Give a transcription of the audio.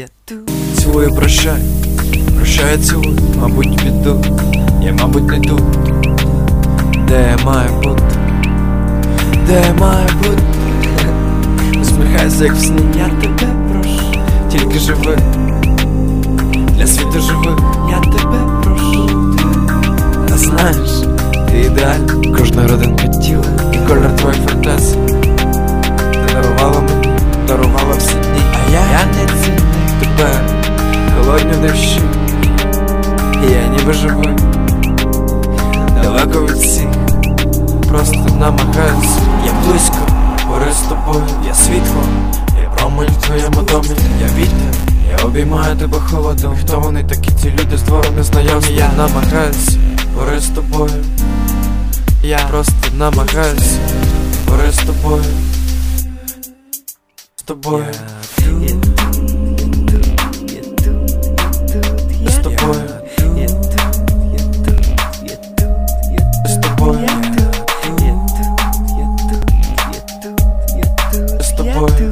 Я цілую, прощай, прощай, цілую, мабуть, піду, я, мабуть, не тут, де я маю бути, де я маю бути, усміхайся, як в сні, я тебе прошу, тільки живи, для світу живи, я тебе прошу, а знаєш, ти ідеальна, кожна родинка тіла тебе, холодні дощі, я ніби живий, далеко від всіх, просто намагаюсь, я близько, поруч з тобою, я світло, я промиль в твоєму домі, я вітер, я обіймаю тебе холодом, хто вони такі? Ці люди з двору незнайомі, я намагаюсь, поруч з тобою, я просто намагаюсь, поруч з тобою, з тобою. world.